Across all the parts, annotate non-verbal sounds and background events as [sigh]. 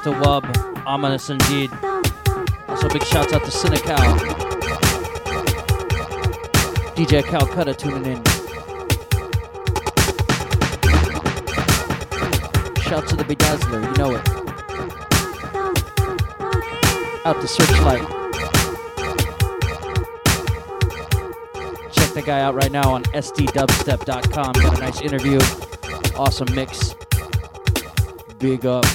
Out to Wub. Ominous indeed. Also, big shouts out to Cinecal. DJ Calcutta tuning in. Shout to the Bedazzler, you know it. Out to Searchlight. Check the guy out right now on sddubstep.com. Got a nice interview. Awesome mix. Big up.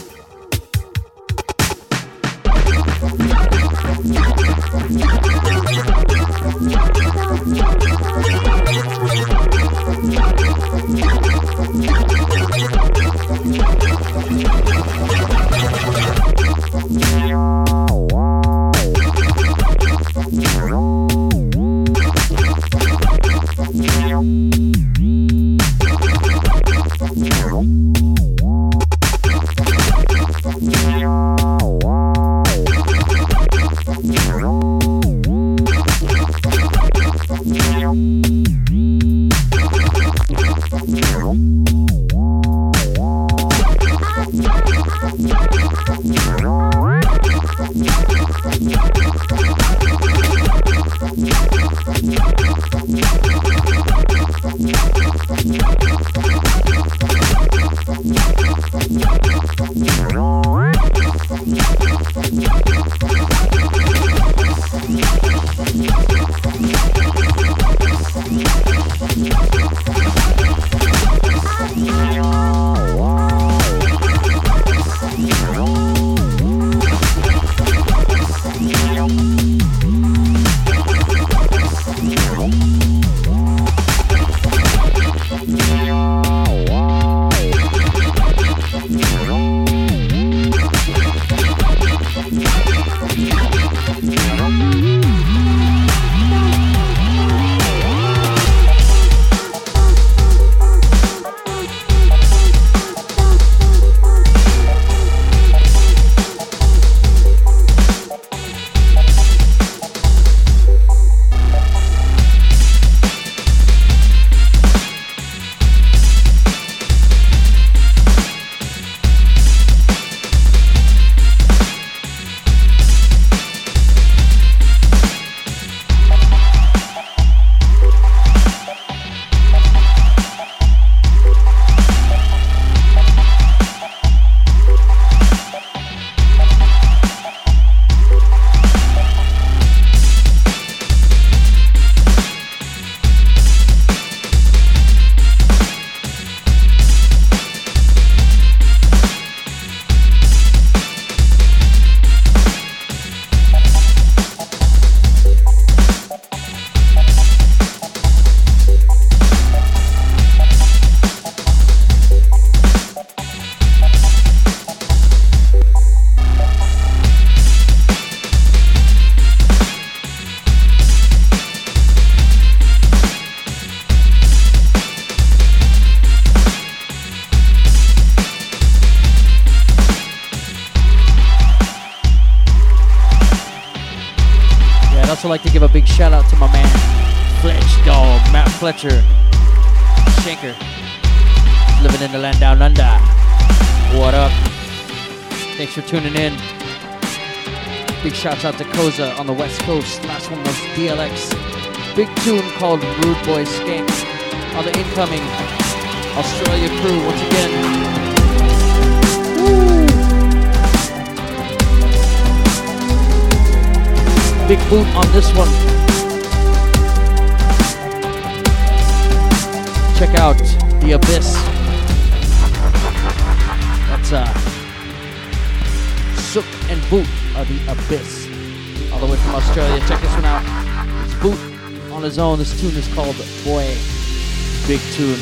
Shanker, living in the land down under. What up? Thanks for tuning in. Big shouts out to Koza on the West Coast. Last one was DLX. Big tune called Rude Boy Skank on the incoming Australia crew once again. big boot on this one. Check out The Abyss. That's uh, Sook and Boot of The Abyss. All the way from Australia. Check this one out. It's Boot on his own. This tune is called Boy. Big tune.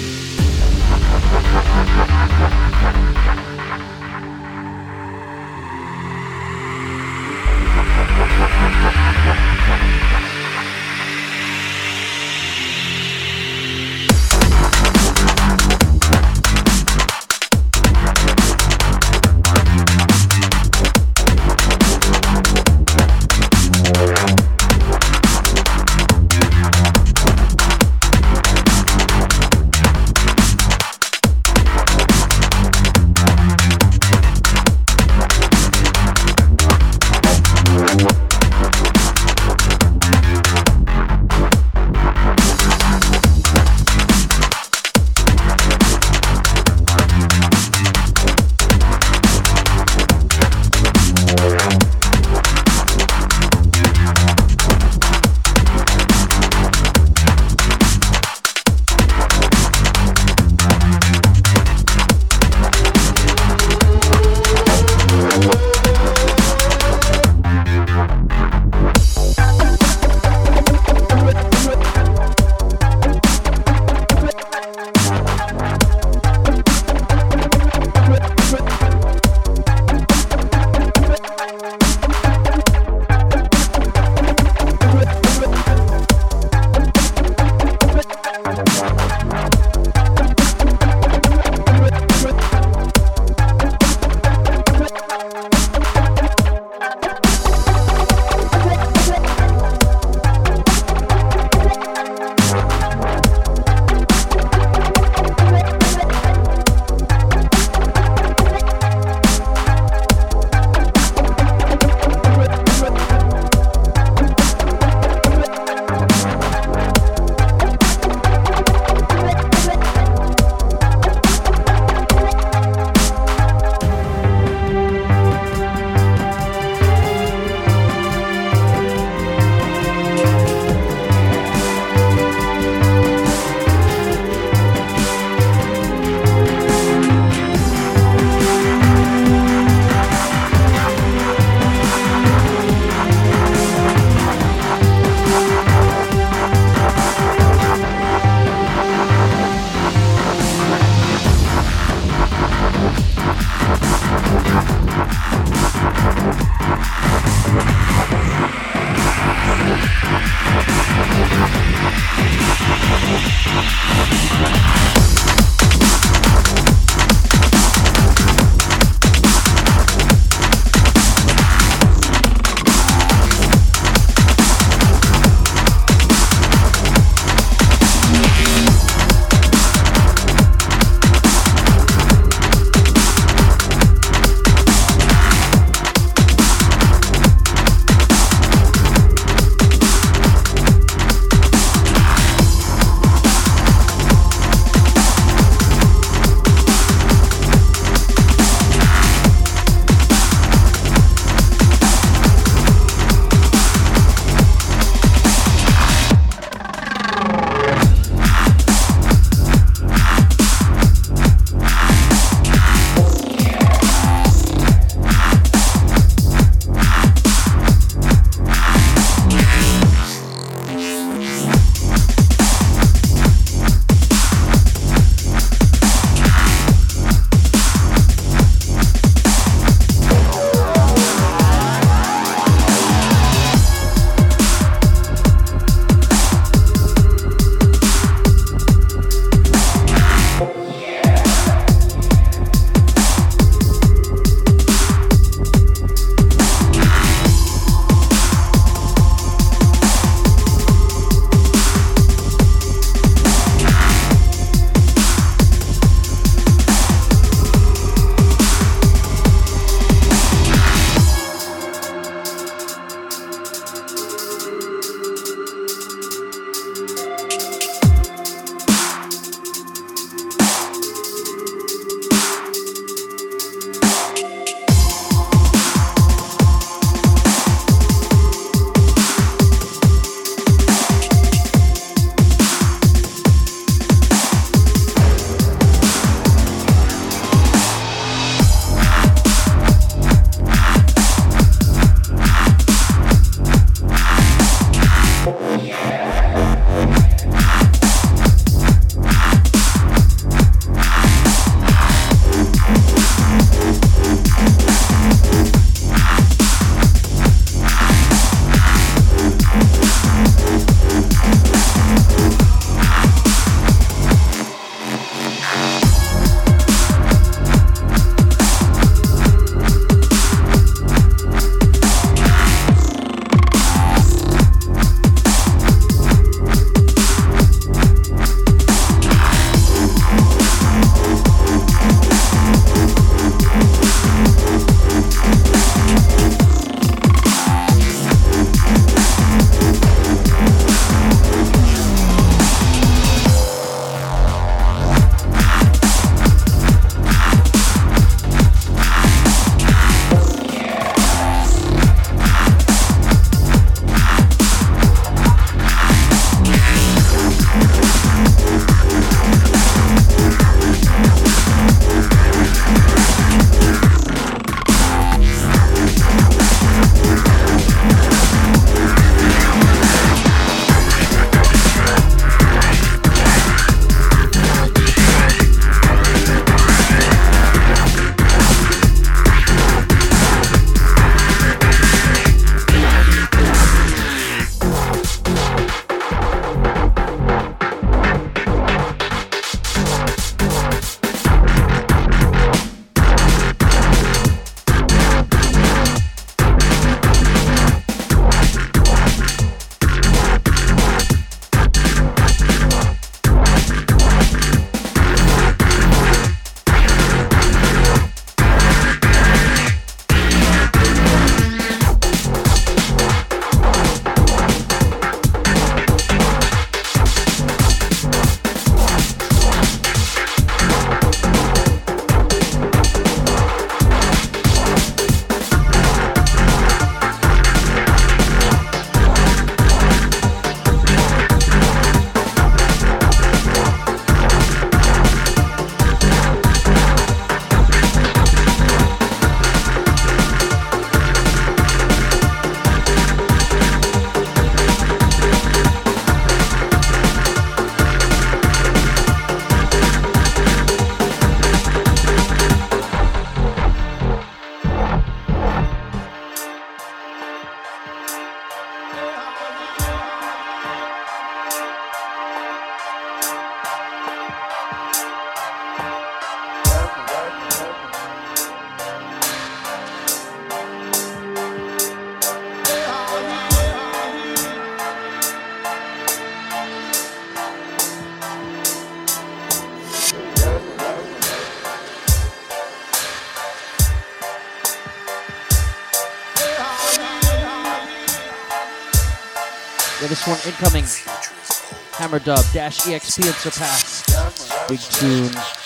Hammer Dub, Dash EXP and Surpass. Big tune.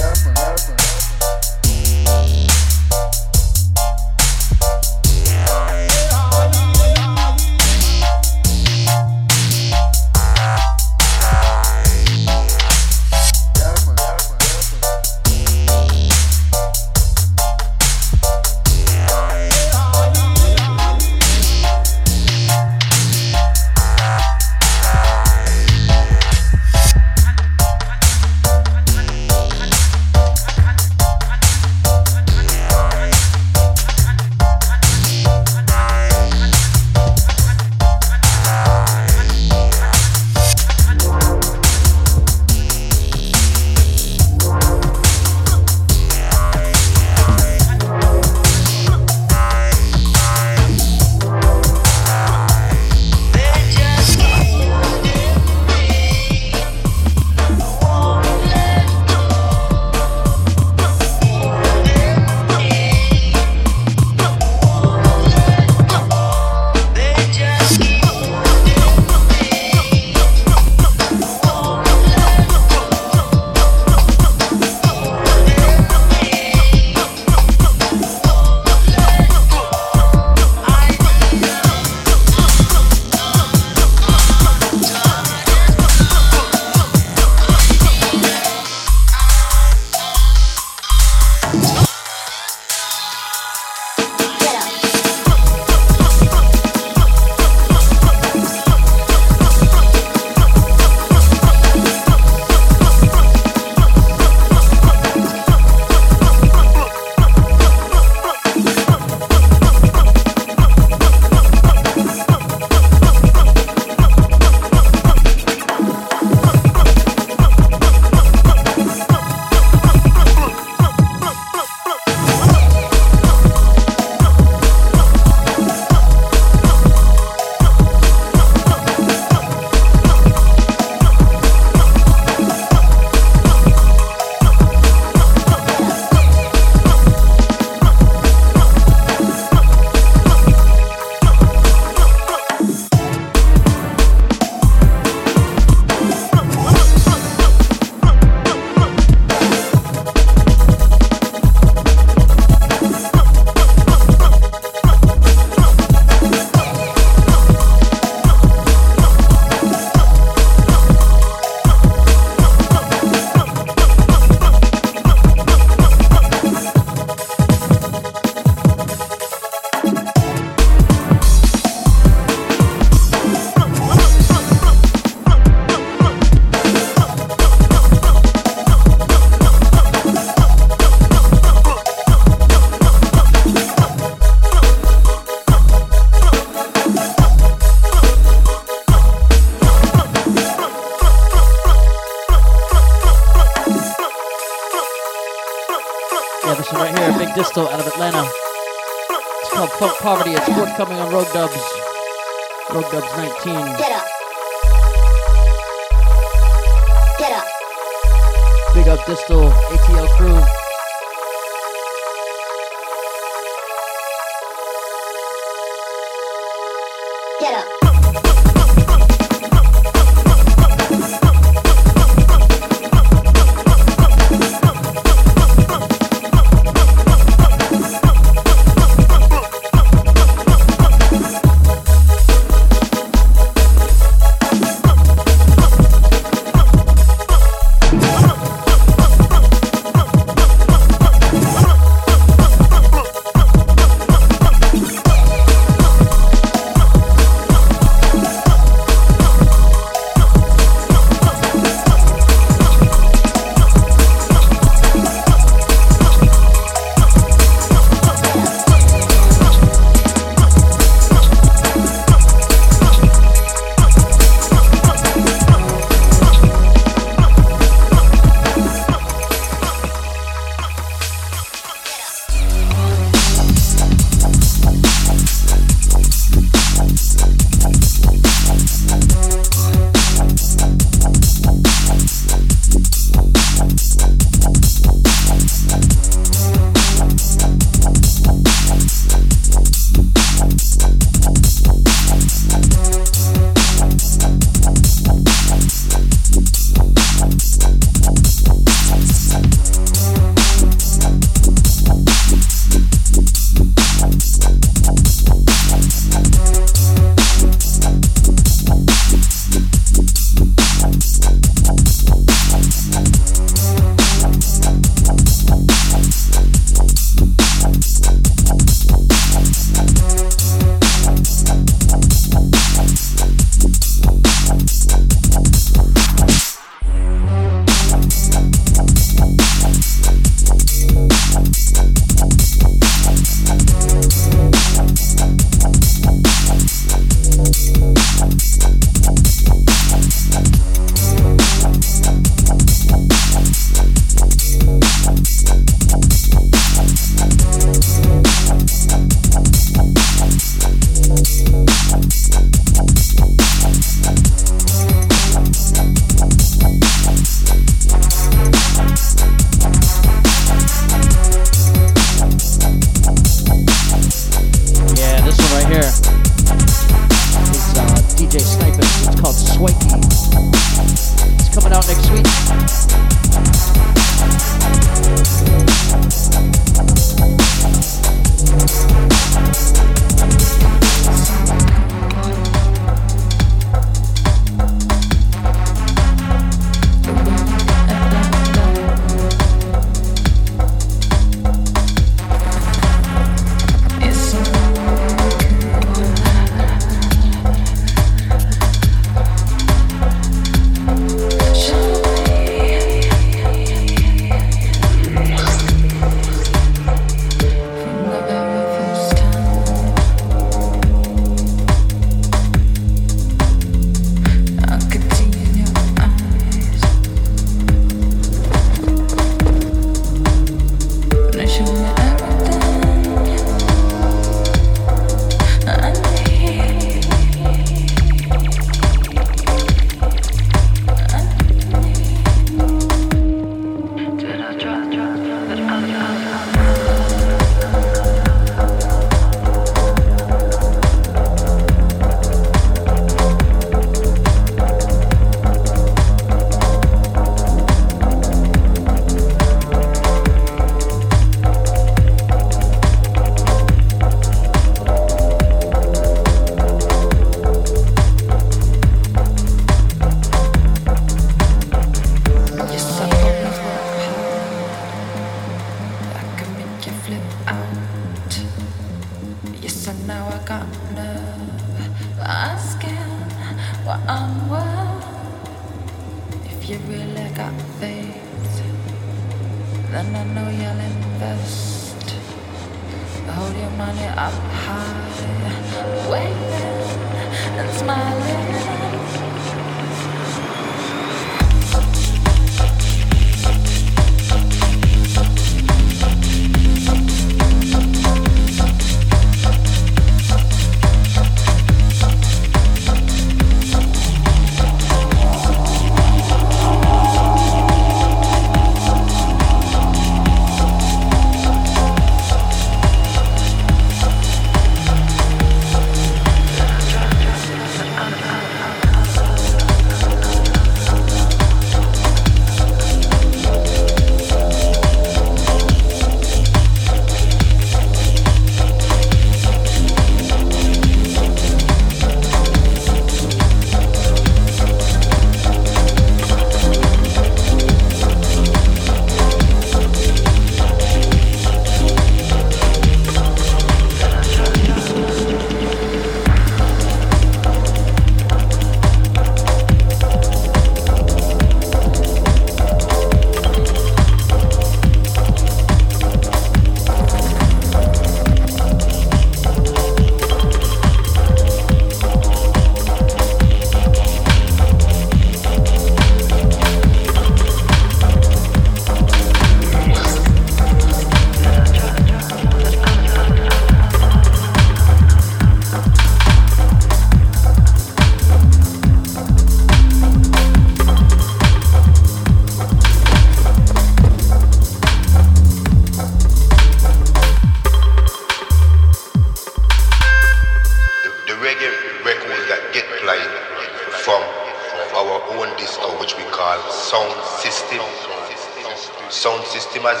tem mais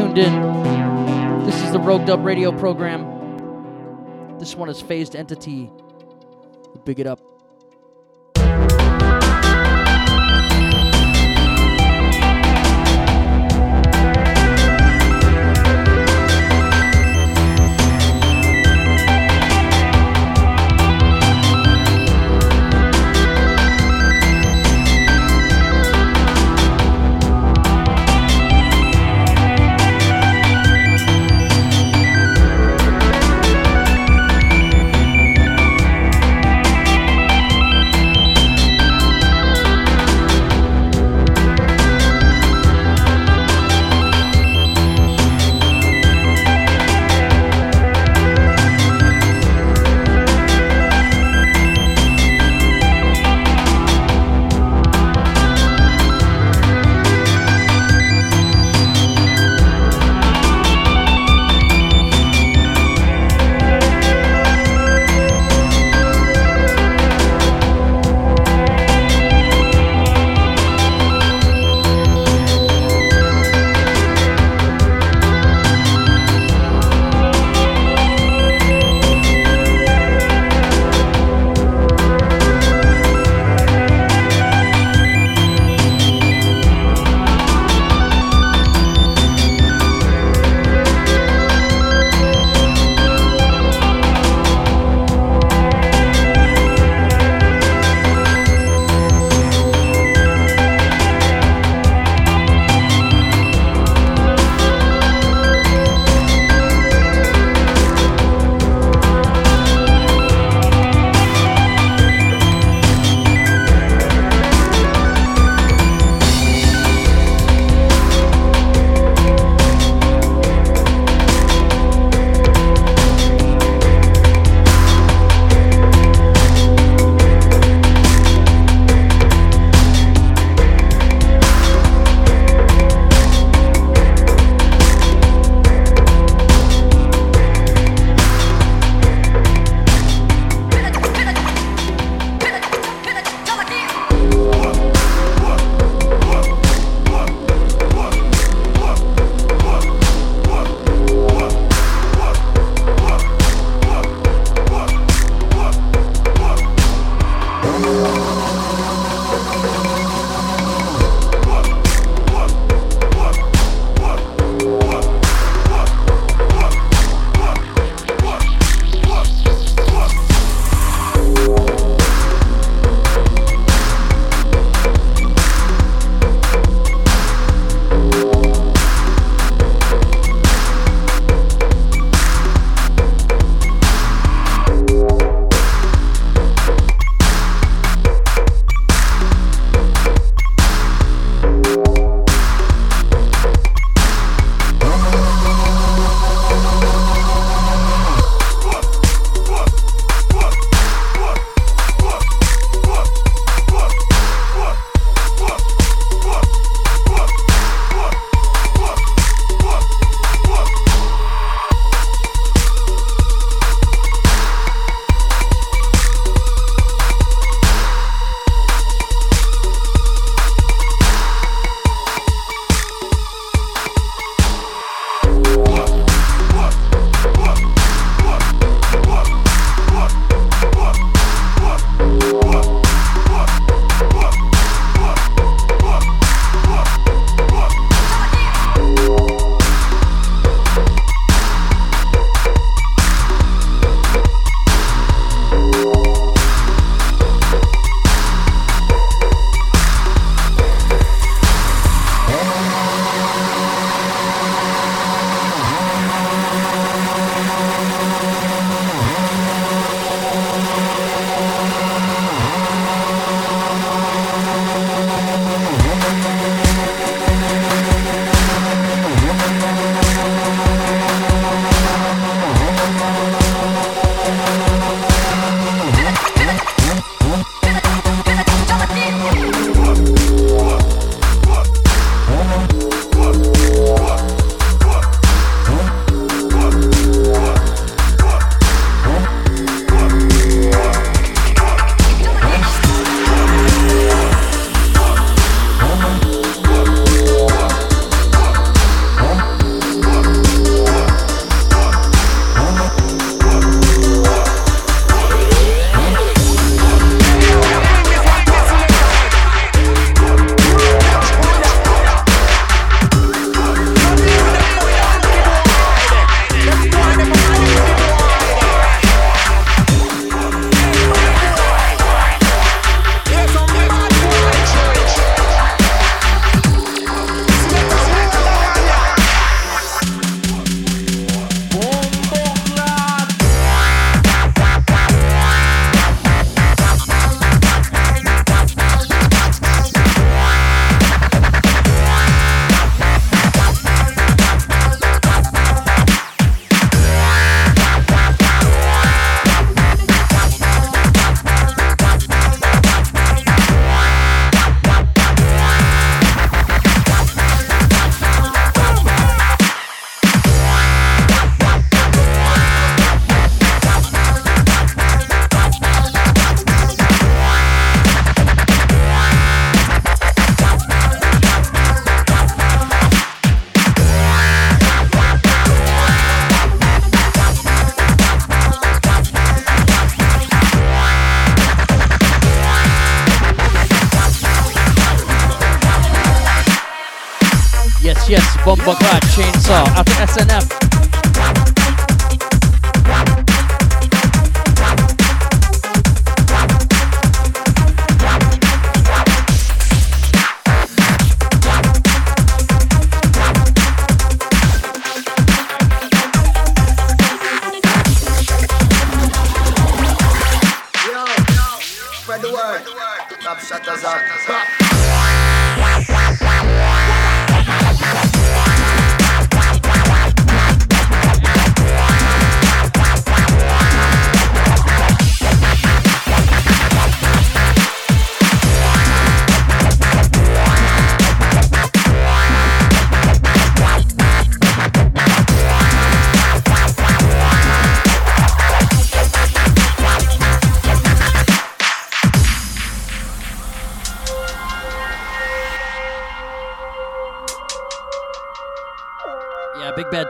tuned in. This is the Rogue Dub radio program. This one is Phased Entity. Big it up.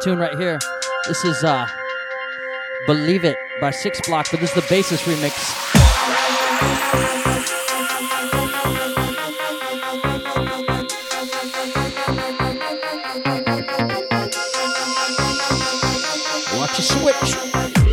Tune right here. This is uh, Believe It by Six Block, but this is the bassist remix. Switch.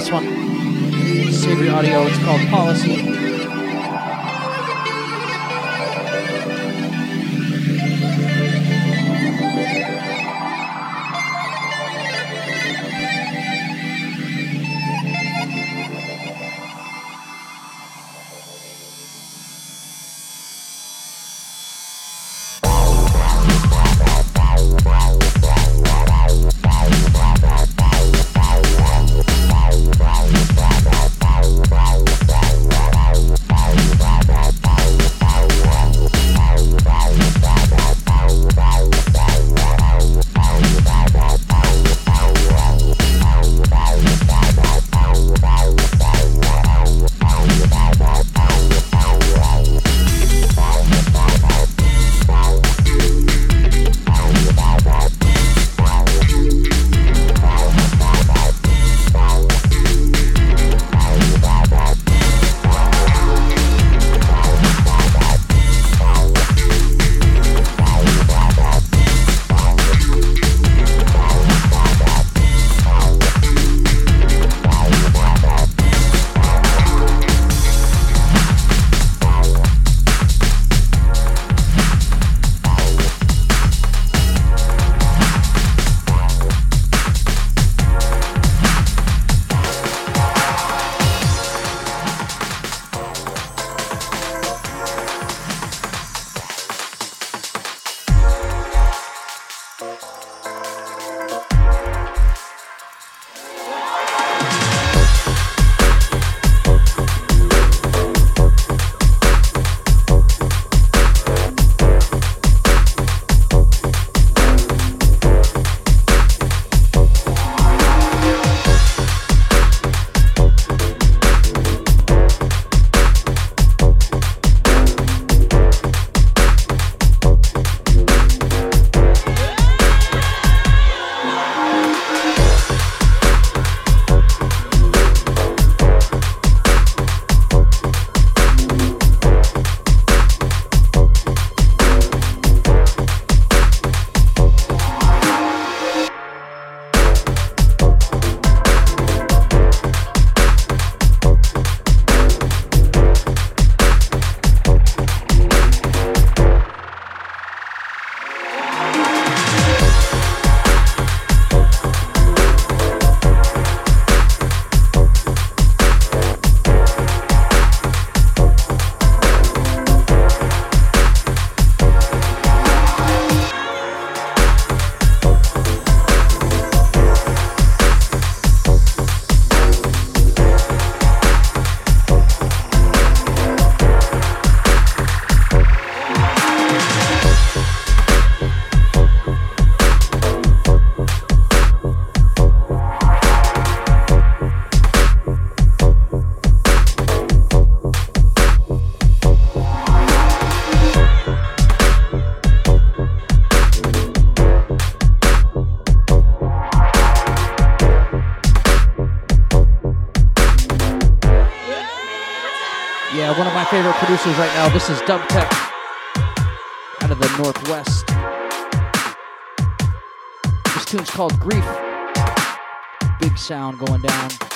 This one. Savior Audio, it's called Policy. Producers right now. This is Dub Tech out of the Northwest. This tune's called Grief. Big sound going down.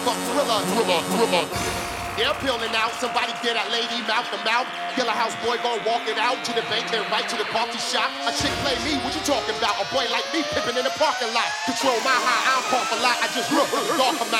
motherfuck thriller, thriller, thriller. They're peeling out, somebody get that lady mouth to mouth. Killer house boy gone walking out to the bank, and right to the coffee shop. A chick play me, what you talking about? A boy like me pimping in the parking lot. Control my high, I don't a lot, I just look dark, I'm not.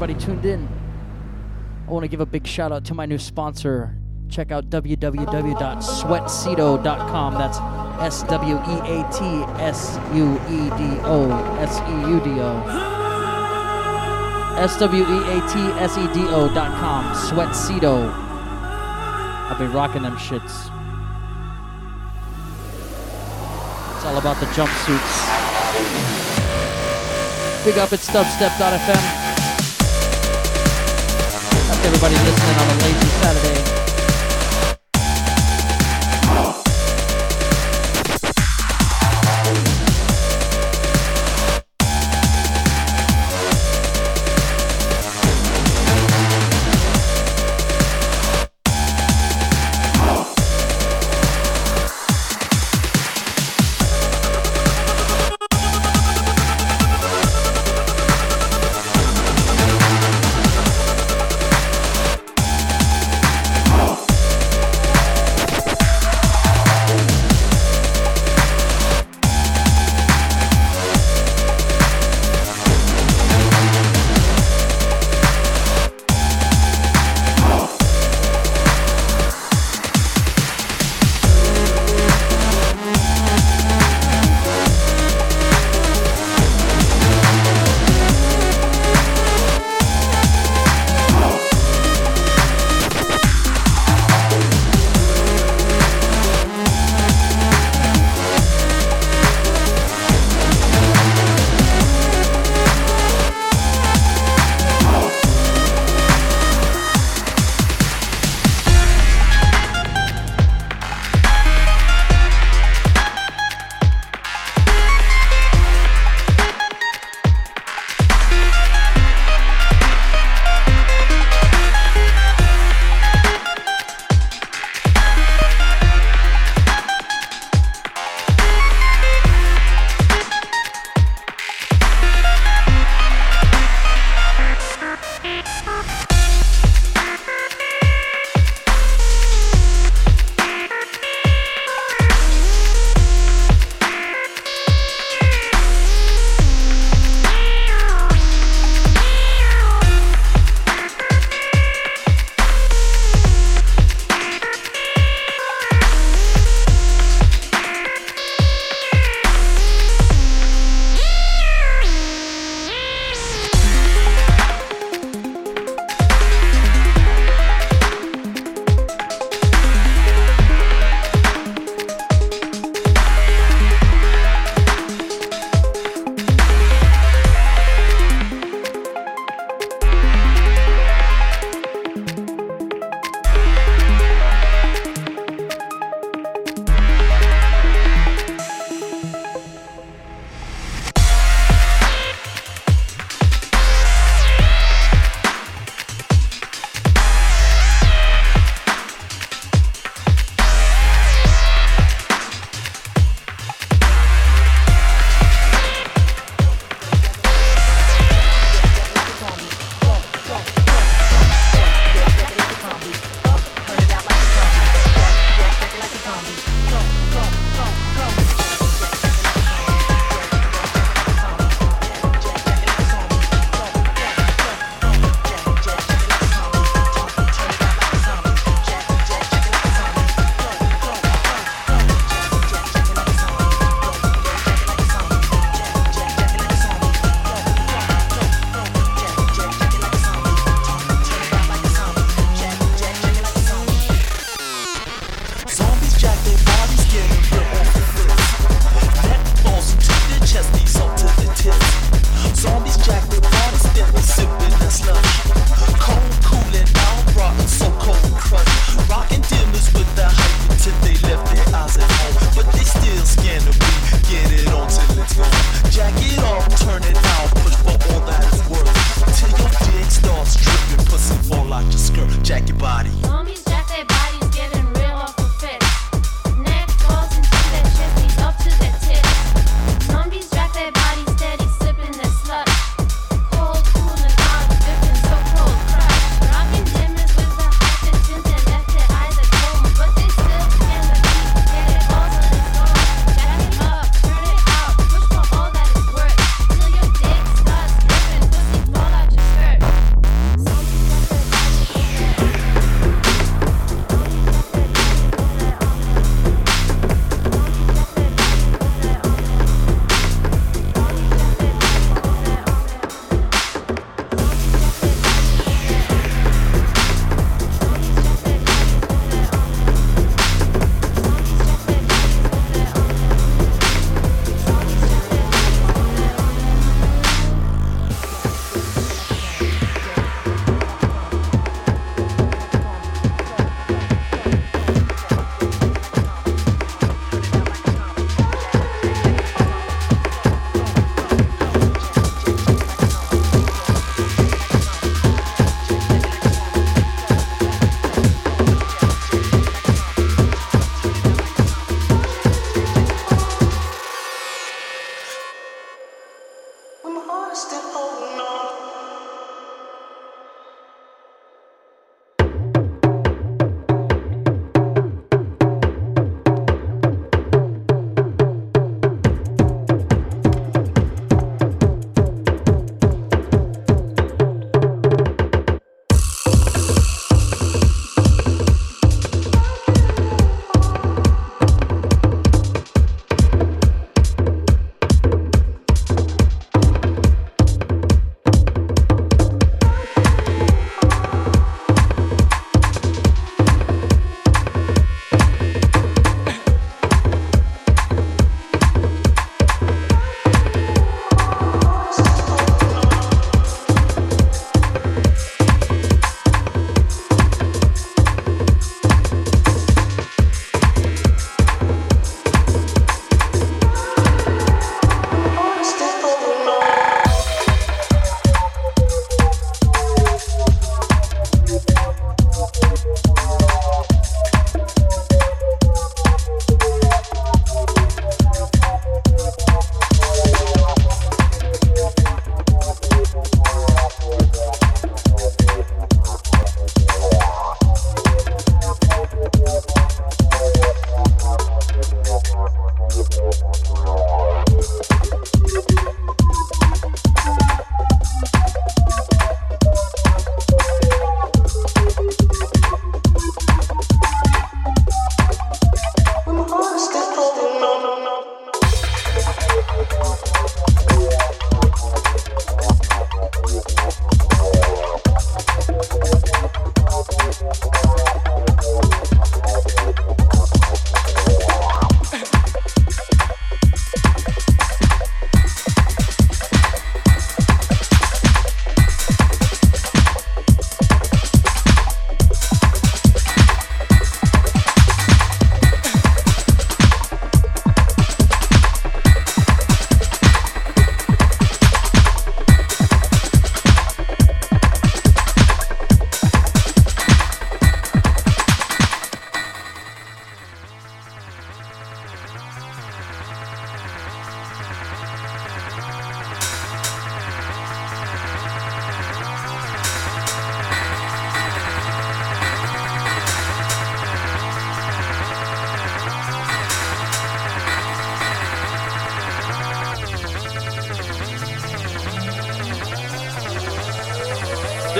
Everybody tuned in. I want to give a big shout out to my new sponsor. Check out www.sweatsedo.com. That's S W E A T S U E D O S E U D O. S W E A T S E D O dot com. Sweatsedo. I've been rocking them shits. It's all about the jumpsuits. Big up at dubstep.fm everybody listening on a lazy Saturday.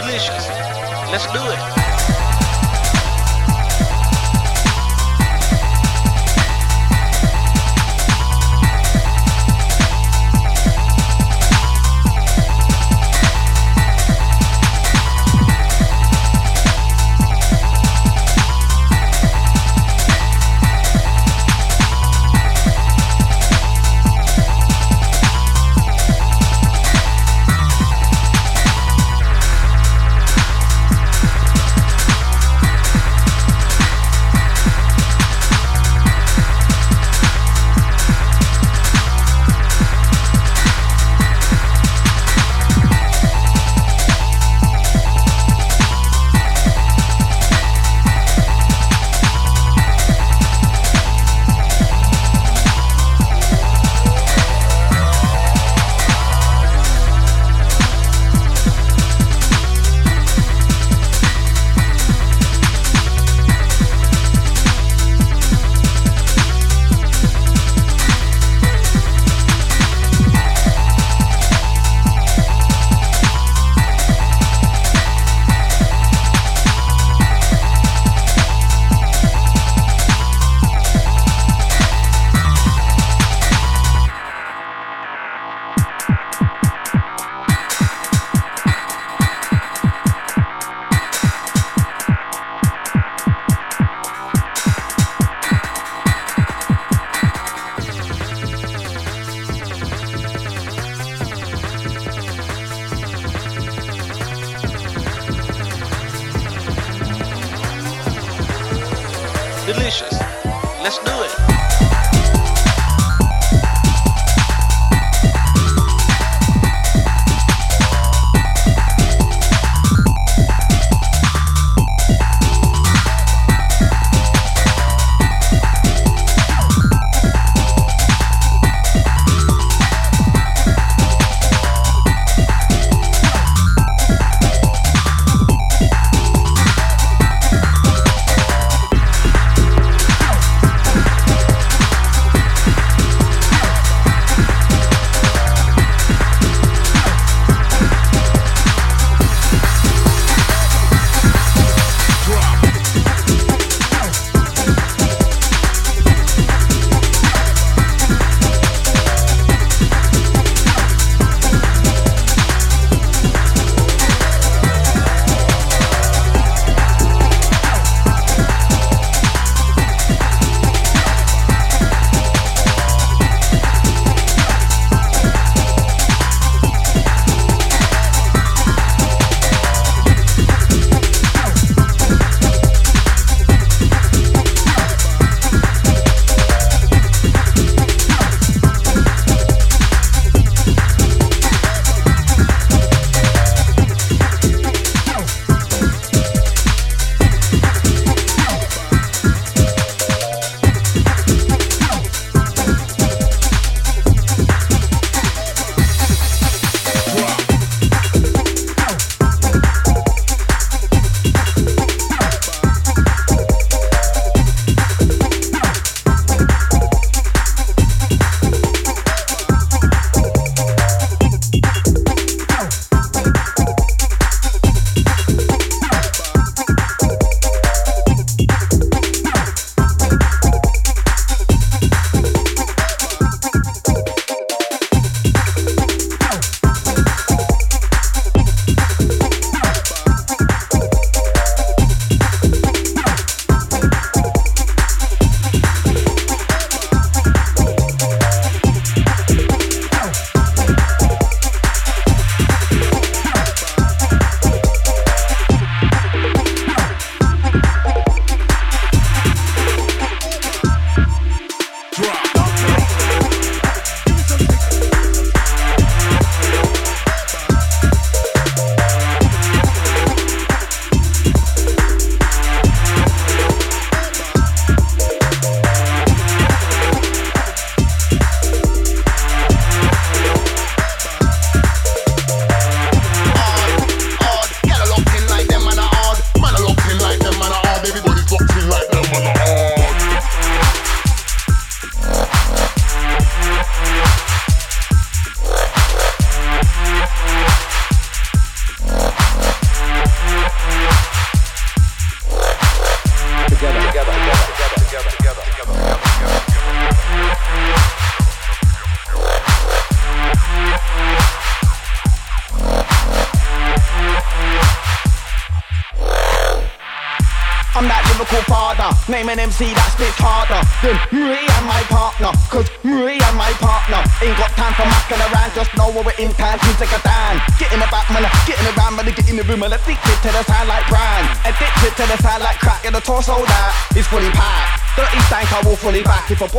Let's do it.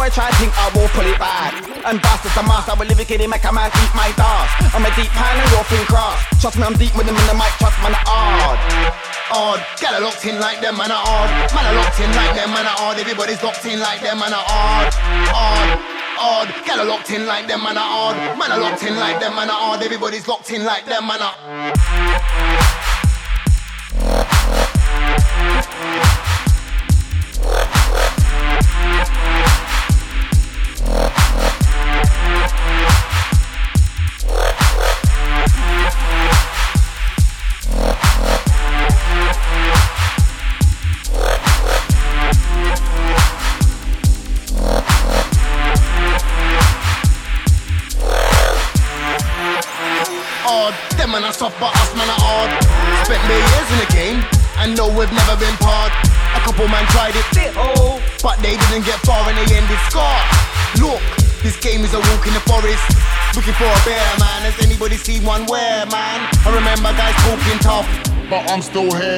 I try think I will pull it back. And that's just a must. I will live it, get make a man eat my dust. I'm a deep pan and you're thin. Trust me, I'm deep with them in the mic. Trust me, I'm hard. Odd. Get a locked in like them, man, are odd. Man, are locked in like them, man, are odd. Everybody's locked in like them, man, are odd. Odd odd. Get locked in like them, man are odd. Man are locked in like them, man are odd. Everybody's locked in like them, man are. I'm still here.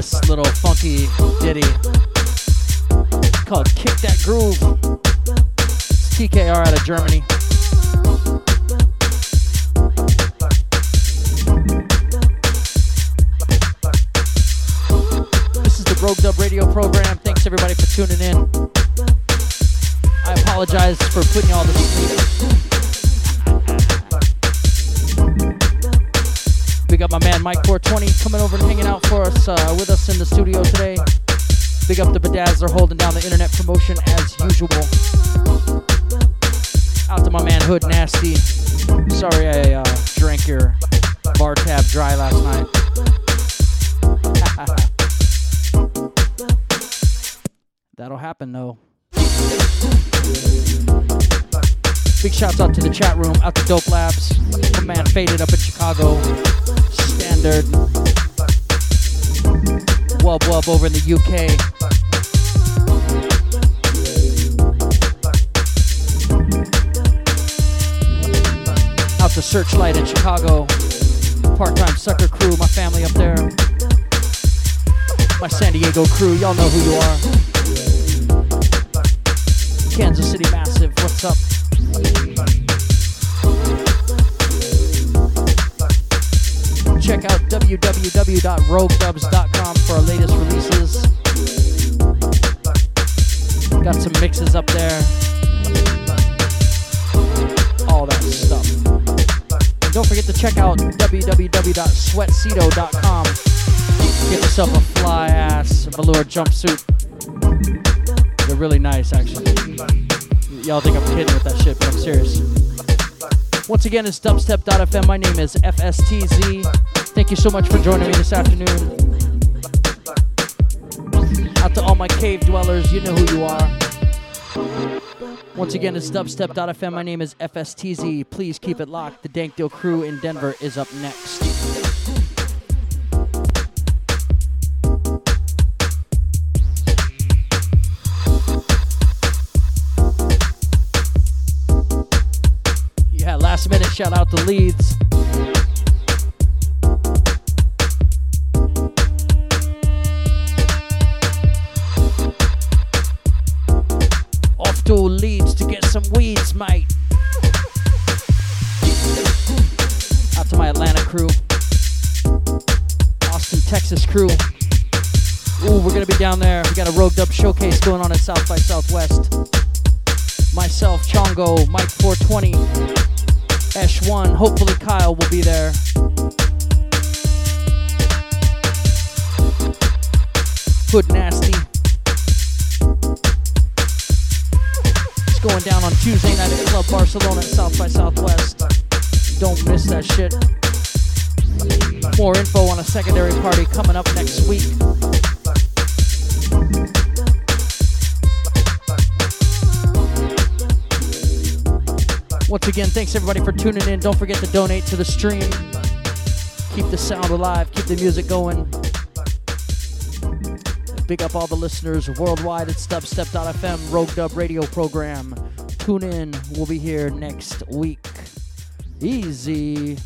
This little funky ditty called Kick That Groove. It's TKR out of Germany. This is the Rogue Dub radio program. Thanks everybody for tuning in. I apologize for putting you all to sleep. We got my man Mike 420 coming over and hanging out for us uh, with us in the studio today. Big up the Bedazzler holding down the internet promotion as usual. Out to my man Hood Nasty. Sorry I uh, drank your bar tab dry last night. [laughs] That'll happen though. Big shouts out to the chat room, out to Dope Labs, my man Faded up in Chicago, Standard, Wub Wub over in the UK. Out to Searchlight in Chicago, part-time sucker crew, my family up there. My San Diego crew, y'all know who you are. Kansas City Massive, Check out www.roguedubs.com for our latest releases. Got some mixes up there. All that stuff. And don't forget to check out www.sweatcedo.com. Get yourself a fly ass velour jumpsuit. They're really nice, actually. Y'all think I'm kidding with that shit, but I'm serious. Once again, it's dubstep.fm. My name is FSTZ. Thank you so much for joining me this afternoon. Out to all my cave dwellers, you know who you are. Once again, it's dubstep.fm. My name is FSTZ. Please keep it locked. The Dank Deal crew in Denver is up next. Yeah, last minute shout out to Leeds. Off to to get some weeds, mate. Out to my Atlanta crew. Austin, Texas crew. Ooh, we're gonna be down there. We got a Rogue Dub showcase going on at South by Southwest. Myself, Chongo, Mike 420, Esh1. Hopefully Kyle will be there. Hood Nasty. Going down on Tuesday night at Club Barcelona at South by Southwest. Don't miss that shit. More info on a secondary party coming up next week. Once again, thanks everybody for tuning in. Don't forget to donate to the stream. Keep the sound alive, keep the music going. Big up all the listeners worldwide at dubstep.fm, Rogue Dub radio program. Tune in, we'll be here next week. Easy.